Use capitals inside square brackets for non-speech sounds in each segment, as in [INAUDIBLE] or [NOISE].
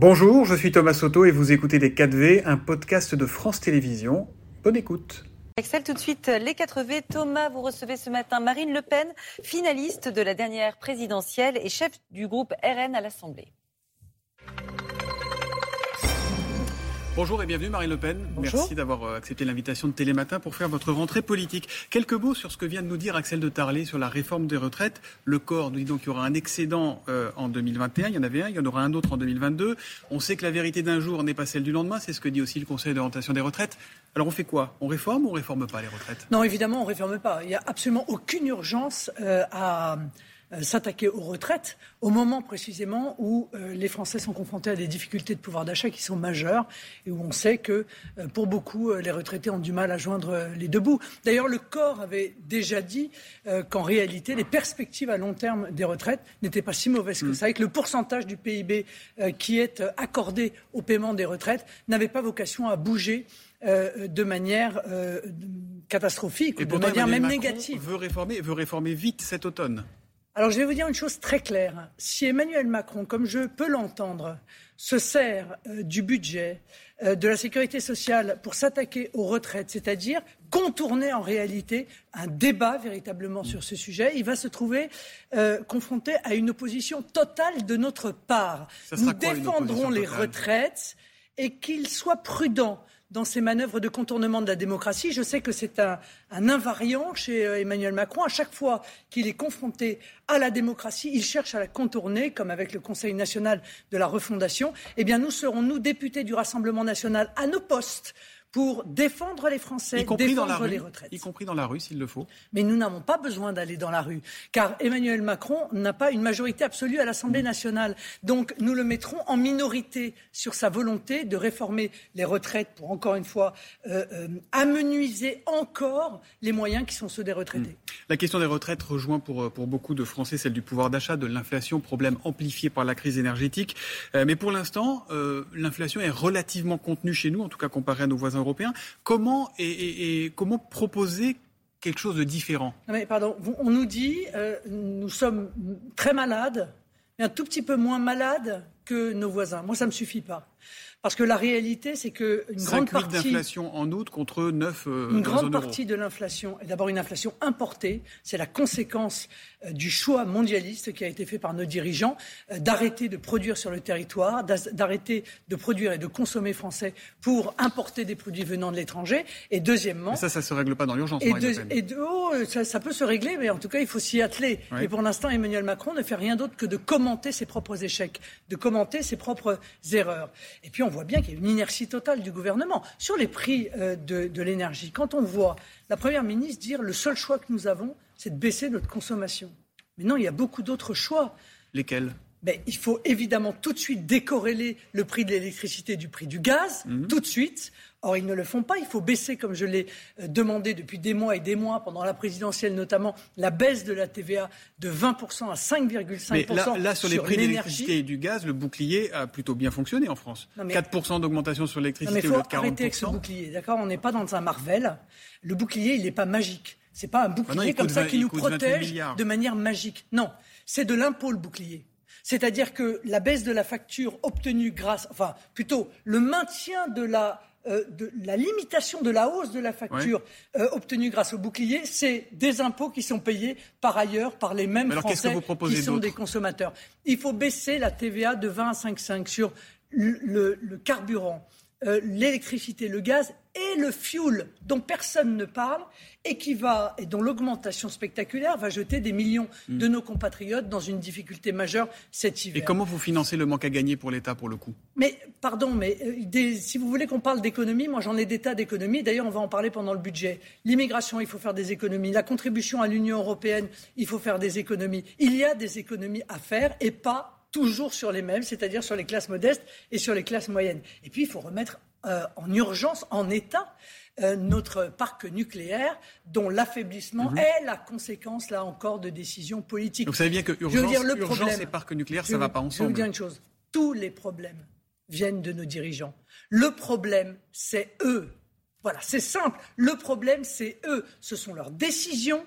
Bonjour, je suis Thomas Soto et vous écoutez Les 4V, un podcast de France Télévisions. Bonne écoute. Excel, tout de suite, les 4V. Thomas, vous recevez ce matin Marine Le Pen, finaliste de la dernière présidentielle et chef du groupe RN à l'Assemblée. Bonjour et bienvenue Marine Le Pen. Merci d'avoir euh, accepté l'invitation de Télématin pour faire votre rentrée politique. Quelques mots sur ce que vient de nous dire Axel de Tarlé sur la réforme des retraites. Le corps nous dit donc qu'il y aura un excédent euh, en 2021. Il y en avait un, il y en aura un autre en 2022. On sait que la vérité d'un jour n'est pas celle du lendemain. C'est ce que dit aussi le Conseil d'orientation des retraites. Alors on fait quoi? On réforme ou on réforme pas les retraites? Non, évidemment, on réforme pas. Il n'y a absolument aucune urgence euh, à s'attaquer aux retraites au moment précisément où euh, les Français sont confrontés à des difficultés de pouvoir d'achat qui sont majeures et où on sait que euh, pour beaucoup les retraités ont du mal à joindre les deux bouts. D'ailleurs, le corps avait déjà dit qu'en réalité, les perspectives à long terme des retraites n'étaient pas si mauvaises que mm. ça et que le pourcentage du PIB qui est accordé au paiement des retraites n'avait pas vocation à bouger de manière catastrophique ou de manière même négative. Veut réformer, veut réformer vite cet automne. Alors je vais vous dire une chose très claire. Si Emmanuel Macron, comme je peux l'entendre, se sert euh, du budget euh, de la sécurité sociale pour s'attaquer aux retraites, c'est-à-dire contourner en réalité un débat véritablement sur ce sujet, il va se trouver euh, confronté à une opposition totale de notre part. Nous défendrons les retraites et qu'il soit prudent dans ces manœuvres de contournement de la démocratie. Je sais que c'est un, invariant chez euh, Emmanuel Macron. À chaque fois qu'il est confronté à la démocratie, il cherche à la contourner, comme avec le Conseil national de la refondation. Eh bien, nous serons, nous, députés du Rassemblement national, à nos postes pour défendre les Français, défendre les retraites. Y compris dans la rue, s'il le faut. Mais nous n'avons pas besoin d'aller dans la rue, car Emmanuel Macron n'a pas une majorité absolue à l'Assemblée nationale. Donc nous le mettrons en minorité sur sa volonté de réformer les retraites pour, encore une fois, euh, euh, amenuiser encore les moyens qui sont ceux des retraités. Hmm. La question des retraites rejoint pour, euh, pour beaucoup de Français celle du pouvoir d'achat, de l'inflation, problème amplifié par la crise énergétique. mais pour l'instant, l'inflation est relativement contenue chez nous, en tout cas comparé à nos voisins Comment, et, comment proposer quelque chose de différent? Mais Pardon, on nous dit euh, nous sommes très malades, mais un tout petit peu moins malades que nos voisins. Moi, ça ne me suffit pas. Parce que la réalité, c'est que une grande partie d'inflation en août contre 9 euh, Une grande partie de l'inflation est d'abord une inflation importée. C'est la conséquence euh, du choix mondialiste qui a été fait par nos dirigeants euh, d'arrêter de produire sur le territoire, d'arrêter de produire et de consommer français pour importer des produits venant de l'étranger. Et deuxièmement, ça, ça se règle pas dans l'urgence. Et, et oh, ça, peut se régler, mais en tout cas, il faut s'y atteler. Et pour l'instant, Emmanuel Macron ne fait rien d'autre que de commenter ses propres échecs, de commenter ses propres erreurs. Et puis on voit bien qu'il y a une inertie totale du gouvernement sur les prix euh, de, l'énergie. Quand on voit la Première ministre dire le seul choix que nous avons, c'est de baisser notre consommation. Mais non, il y a beaucoup d'autres choix. Lesquels? Mais il faut évidemment tout de suite décorréler le prix de l'électricité du prix du gaz, mhm. tout de suite. Or, ils ne le font pas. Il faut baisser, comme je l'ai euh, demandé depuis des mois et des mois, pendant la présidentielle notamment, la baisse de la TVA de 20% à 5,5%. Mais là, là, sur les prix de l'électricité et du gaz, le bouclier a plutôt bien fonctionné en France. 4% d'augmentation sur l'électricité au lieu de 40%. arrêter avec ce bouclier, d'accord? On n'est pas dans un Marvel. Le bouclier, il n'est pas magique. C'est pas un ah bouclier comme ça qui nous protège de manière magique. Non, c'est de l'impôt le bouclier. C'est-à-dire que la baisse de la facture obtenue grâce, enfin plutôt le maintien de la euh, de la limitation de la hausse de la facture euh, obtenue grâce au bouclier, c'est des impôts qui sont payés par ailleurs par les mêmes Français qui sont des consommateurs. Il faut baisser la TVA de 20 à 5,5 sur le, carburant, euh, l'électricité, le gaz et le fuel dont personne ne parle et qui va et dont l'augmentation spectaculaire va jeter des millions de mm. nos compatriotes dans une difficulté majeure cet hiver. Et comment vous financez le manque à gagner pour l'État pour le coup? Mais pardon, mais euh, si vous voulez qu'on parle d'économie, moi j'en ai des tas d'économies. D'ailleurs, on va en parler pendant le budget. L'immigration, il faut faire des économies. La contribution à l'Union européenne, il faut faire des économies. Il y a des économies à faire et pas toujours sur les mêmes, c'est-à-dire sur les classes modestes et sur les classes moyennes. Et puis, il faut remettre euh, en urgence, en état, euh, notre parc nucléaire, dont l'affaiblissement mhm. est la conséquence, là encore, de décisions politiques. Donc vous savez bien que urgence, dire, le urgence et parc nucléaire, ça ne va pas ensemble. Je veux dire une chose. Tous les problèmes viennent de nos dirigeants. Le problème, c'est eux. Voilà, c'est simple. Le problème, c'est eux. Ce sont leurs décisions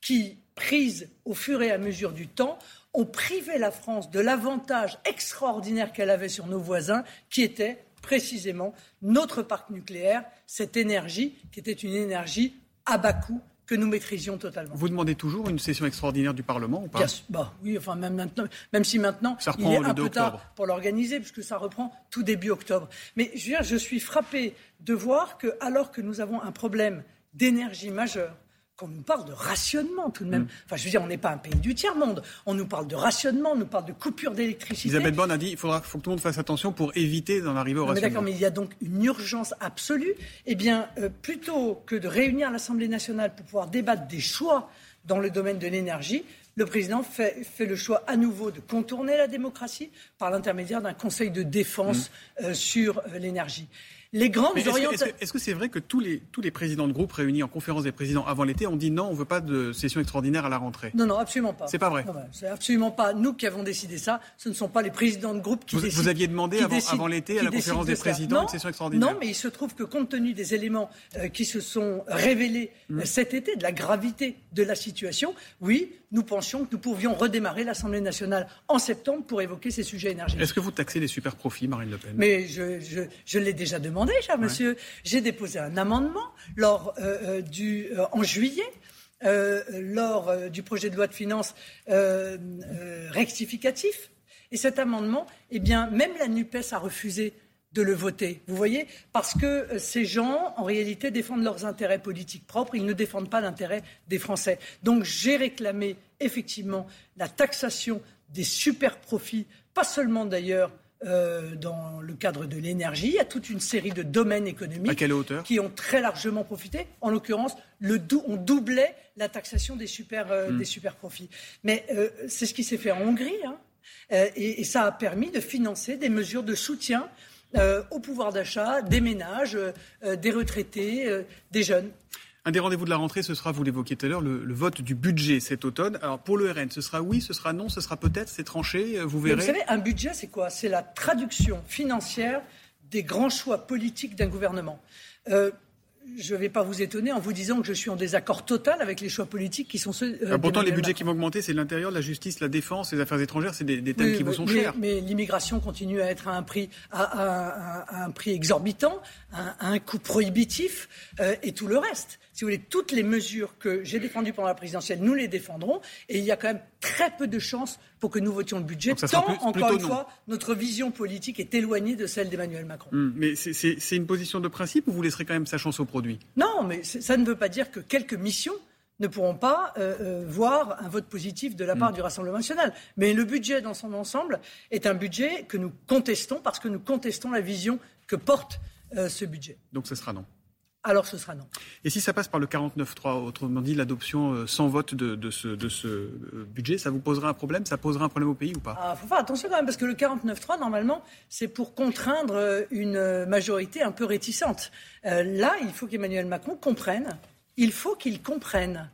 qui, prises au fur et à mesure du temps, ont privé la France de l'avantage extraordinaire qu'elle avait sur nos voisins, qui était précisément notre parc nucléaire, cette énergie qui était une énergie à bas coût que nous maîtrisions totalement. Vous demandez toujours une session extraordinaire du Parlement ou pas bah, Oui, enfin même, maintenant, même si maintenant il est un peu tard pour l'organiser, puisque ça reprend tout début octobre. Mais je, veux dire, je suis frappé de voir que, alors que nous avons un problème d'énergie majeur, qu'on nous parle de rationnement tout de même. Mm. Enfin, je veux dire, on n'est pas un pays du tiers-monde. On nous parle de rationnement, on nous parle de coupure d'électricité. Elisabeth Borne a dit qu'il faudra faut que tout le monde fasse attention pour éviter d'en arriver au rationnement. D'accord, mais il y a donc une urgence absolue. Eh bien, euh, plutôt que de réunir l'Assemblée nationale pour pouvoir débattre des choix dans le domaine de l'énergie, le président fait, fait, le choix à nouveau de contourner la démocratie par l'intermédiaire d'un conseil de défense mm. euh, sur euh, l'énergie les grandes orientations. Est-ce que c'est vrai que tous les, tous les présidents de groupe réunis en conférence des présidents avant l'été ont dit non, on ne veut pas de session extraordinaire à la rentrée? Non, non, absolument pas. C'est pas vrai. C'est absolument pas nous qui avons décidé ça. Ce ne sont pas les présidents de groupe qui vous, décident. Vous aviez demandé avant, avant l'été à la conférence des présidents une session extraordinaire Non, mais il se trouve que compte tenu des éléments euh, qui se sont révélés euh, hmm. cet été, de la gravité de la situation, oui, nous pensions que nous pouvions redémarrer l'Assemblée nationale en septembre pour évoquer ces sujets énergétiques. Est-ce que vous taxez les super profits, Marine Le Pen? Mais je, je, je l'ai déjà demandé, cher monsieur. J'ai déposé un amendement lors, euh, euh, du, euh, en juillet. lors du projet de loi de finances rectificatif. Et cet amendement, eh bien, même la NUPES a refusé de le voter. Vous voyez Parce que ces gens, en réalité, défendent leurs intérêts politiques propres. Ils ne défendent pas l'intérêt des Français. Donc j'ai réclamé effectivement la taxation des super profits, pas seulement d'ailleurs euh, dans le cadre de l'énergie. Il y a toute une série de domaines économiques qui ont très largement profité. En l'occurrence, on doublait la taxation des super, euh, hmm. des super profits. Mais euh, c'est ce qui s'est fait en Hongrie. Hein. Et, et, ça a permis de financer des mesures de soutien au pouvoir d'achat des ménages, des retraités, des jeunes. Un des rendez-vous de la rentrée, ce sera, vous l'évoquiez tout à l'heure, le, vote du budget cet automne. Alors pour le RN, ce sera oui, ce sera non, ce sera peut-être, c'est tranché, euh, vous verrez. vous savez, un budget, c'est quoi? C'est la traduction financière des grands choix politiques d'un gouvernement. Euh, je ne vais pas vous étonner en vous disant que je suis en désaccord total avec les choix politiques qui sont ceux. Euh, pourtant, les budgets qui vont augmenter, c'est l'intérieur, la justice, la défense, les affaires étrangères, c'est des, thèmes qui vous sont chers. Mais l'immigration continue à être à un prix, à, un prix exorbitant, à, un coût prohibitif, euh, et tout le reste. Si vous voulez, toutes les mesures que j'ai défendues pendant la présidentielle, nous les défendrons, et il y a quand même très peu de chances pour que nous votions le budget, tant, encore une fois, notre vision politique est éloignée de celle d'Emmanuel Macron. Hum, mais c'est une position de principe ou vous laisserez quand même sa chance au produit? Non, mais ça ne veut pas dire que quelques missions ne pourront pas euh, euh, voir un vote positif de la part hum. du Rassemblement national. Mais le budget dans son ensemble est un budget que nous contestons parce que nous contestons la vision que porte euh, ce budget. Donc ce sera non alors ce sera non. Et si ça passe par le 49-3, autrement dit l'adoption euh, sans vote de, ce, euh, budget, ça vous posera un problème? Ça posera un problème au pays ou pas? Il ah, faut faire attention quand même, parce que le 49-3, normalement, c'est pour contraindre euh, une majorité un peu réticente. là, il faut qu'Emmanuel Macron comprenne, il faut qu'il comprenne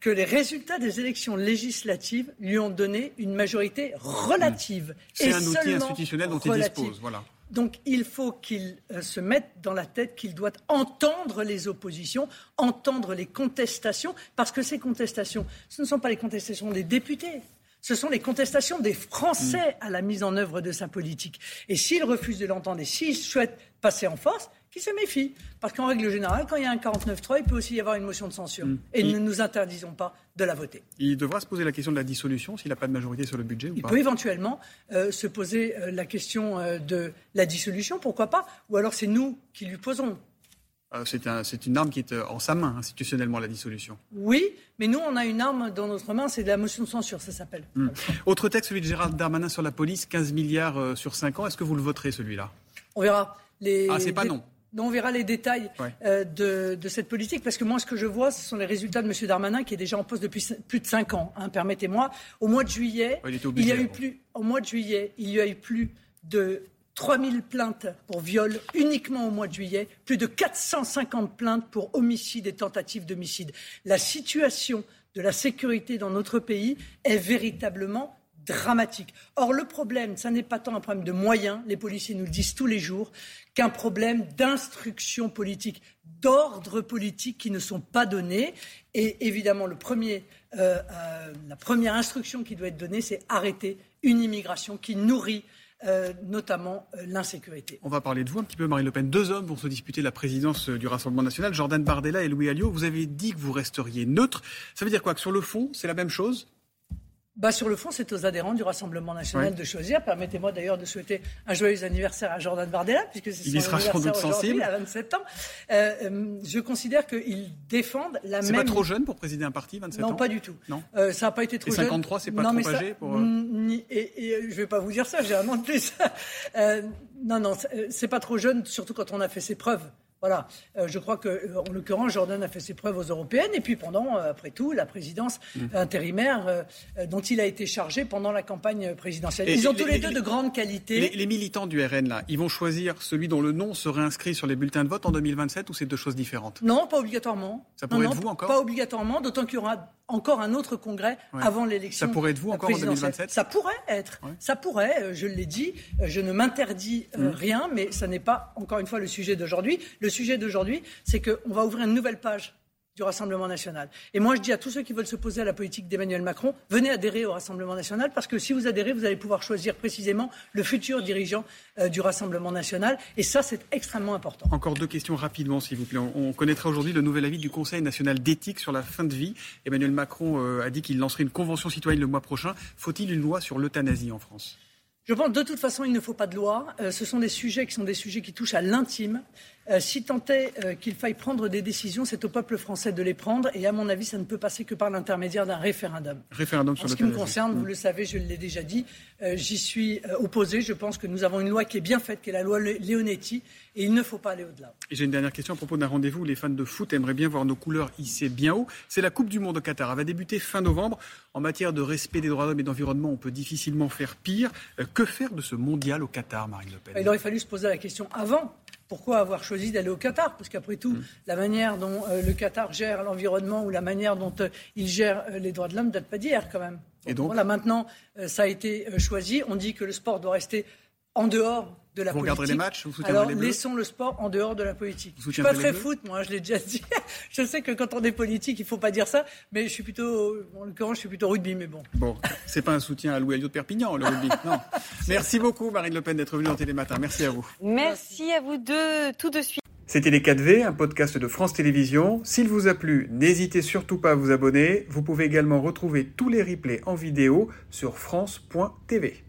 que les résultats des élections législatives lui ont donné une majorité relative. C'est un outil institutionnel dont il dispose. Voilà. Donc il faut qu'il euh, se mette dans la tête qu'il doit entendre les oppositions, entendre les contestations, parce que ces contestations, ce ne sont pas les contestations des députés, ce sont les contestations des Français à la mise en œuvre de sa politique. Et s'il refuse de l'entendre et s'il souhaite passer en force, qu'il se méfie. Parce qu'en règle générale, quand il y a un 49-3, il peut aussi y avoir une motion de censure. Mm. Et ne nous interdisons pas de la voter. Il devra se poser la question de la dissolution s'il n'a pas de majorité sur le budget ou il pas Il peut éventuellement euh, se poser euh, la question euh, de la dissolution, pourquoi pas Ou alors c'est nous qui lui posons. C'est une arme qui est en sa main, institutionnellement, la dissolution. Oui, mais nous, on a une arme dans notre main, c'est de la motion de censure, ça s'appelle. Mm. Autre texte, celui de Gérald Darmanin sur la police, 15 milliards sur 5 ans. Est-ce que vous le voterez, celui-là? On verra. Les... Ah, c'est pas non on verra les détails euh, de, cette politique, parce que moi, ce que je vois, ce sont les résultats de M. Darmanin, qui est déjà en poste depuis plus de cinq ans. Hein, permettez-moi. Au mois de juillet, il, y a eu plus, au mois de juillet, il y a eu plus de 3000 plaintes pour viol uniquement au mois de juillet, plus de 450 plaintes pour homicide et tentative d'homicide. La situation de la sécurité dans notre pays est véritablement dramatique. Or, le problème, ça n'est pas tant un problème de moyens, les policiers nous le disent tous les jours, qu'un problème d'instruction politique, d'ordre politique qui ne sont pas donnés. Et évidemment, le premier la première instruction qui doit être donnée, c'est arrêter une immigration qui nourrit euh, notamment euh, l'insécurité. On va parler de vous un petit peu, Marine Le Pen. Deux hommes vont se disputer la présidence euh, du Rassemblement national, Jordan Bardella et Louis Alliot. Vous avez dit que vous resteriez neutre. Ça veut dire quoi? Que sur le fond, c'est la même chose? Bah, sur le fond, c'est aux adhérents du Rassemblement national de choisir. Permettez-moi d'ailleurs de souhaiter un joyeux anniversaire à Jordan Bardella, puisque c'est son anniversaire aujourd'hui, à 27 ans. Euh, euh, je considère qu'ils défendent la même... C'est pas trop jeune pour présider un parti, 27 ans Non, pas du tout. Non. Euh, ça n'a pas été trop et 53, c'est pas trop âgé pour... Euh, et, et, je vais pas vous dire ça, j'ai de plus. Euh, non, non, c'est pas trop jeune, surtout quand on a fait ses preuves. Voilà, euh, je crois que, euh, en l'occurrence, Jordan a fait ses preuves aux européennes, et puis pendant, euh, après tout, la présidence mm. intérimaire dont il a été chargé pendant la campagne présidentielle. ils ont tous les, deux de grandes qualités. Les, militants du RN, là, ils vont choisir celui dont le nom serait inscrit sur les bulletins de vote en 2027, ou c'est deux choses différentes? Non, pas obligatoirement. Ça pourrait être vous encore? Pas obligatoirement, d'autant qu'il y aura encore un autre congrès avant l'élection. Ça pourrait être vous encore en 2027 Ça pourrait être. Ça pourrait, je l'ai dit. Je ne m'interdis mm. rien, mais ça n'est pas, encore une fois, le sujet d'aujourd'hui. Le sujet d'aujourd'hui, c'est qu'on va ouvrir une nouvelle page du Rassemblement national. Et moi, je dis à tous ceux qui veulent se poser à la politique d'Emmanuel Macron, venez adhérer au Rassemblement national, parce que si vous adhérez, vous allez pouvoir choisir précisément le futur dirigeant euh, du Rassemblement national. Et ça, c'est extrêmement important. Encore deux questions rapidement, s'il vous plaît. On, connaîtra aujourd'hui le nouvel avis du Conseil national d'éthique sur la fin de vie. Emmanuel Macron euh, a dit qu'il lancerait une convention citoyenne le mois prochain. Faut-il une loi sur l'euthanasie en France? Je pense de toute façon, il ne faut pas de loi. Euh, ce sont des sujets qui sont des sujets qui touchent à l'intime. Euh, si tant est euh, qu'il faille prendre des décisions, c'est au peuple français de les prendre. Et à mon avis, ça ne peut passer que par l'intermédiaire d'un référendum. Référendum sur en ce qui me concerne, vous le savez, je l'ai déjà dit, euh, j'y suis opposé. Je pense que nous avons une loi qui est bien faite, qui est la loi Leonetti, et il ne faut pas aller au-delà. Et j'ai une dernière question à propos d'un rendez-vous les fans de foot aimeraient bien voir nos couleurs hissées bien haut. C'est la Coupe du Monde au Qatar. Elle va débuter fin novembre. En matière de respect des droits de l'homme et d'environnement, on peut difficilement faire pire. que faire de ce mondial au Qatar, Marine Le Pen? Il aurait fallu se poser la question avant pourquoi avoir choisi d'aller au Qatar? Parce qu'après tout, mm. la manière dont euh, le Qatar gère l'environnement ou la manière dont euh, il gère euh, les droits de l'homme date pas d'hier quand même. Et donc? Voilà, maintenant, ça a été choisi. On dit que le sport doit rester en dehors de la vous politique. les matchs vous Alors laissons le sport en dehors de la politique. je suis pas très foot, moi, je l'ai déjà dit. [LAUGHS] je sais que quand on est politique, il faut pas dire ça, mais je suis plutôt, en l'occurrence, je suis plutôt rugby, mais bon. Bon, c'est pas un soutien à Louis Alliot de Perpignan, le rugby. Non. [LAUGHS] Merci beaucoup, Marine Le Pen, d'être venue dans Télématin. Merci à vous. Merci à vous deux. Tout de suite. C'était Les 4V, un podcast de France Télévisions. S'il vous a plu, n'hésitez surtout pas à vous abonner. Vous pouvez également retrouver tous les replays en vidéo sur France.tv.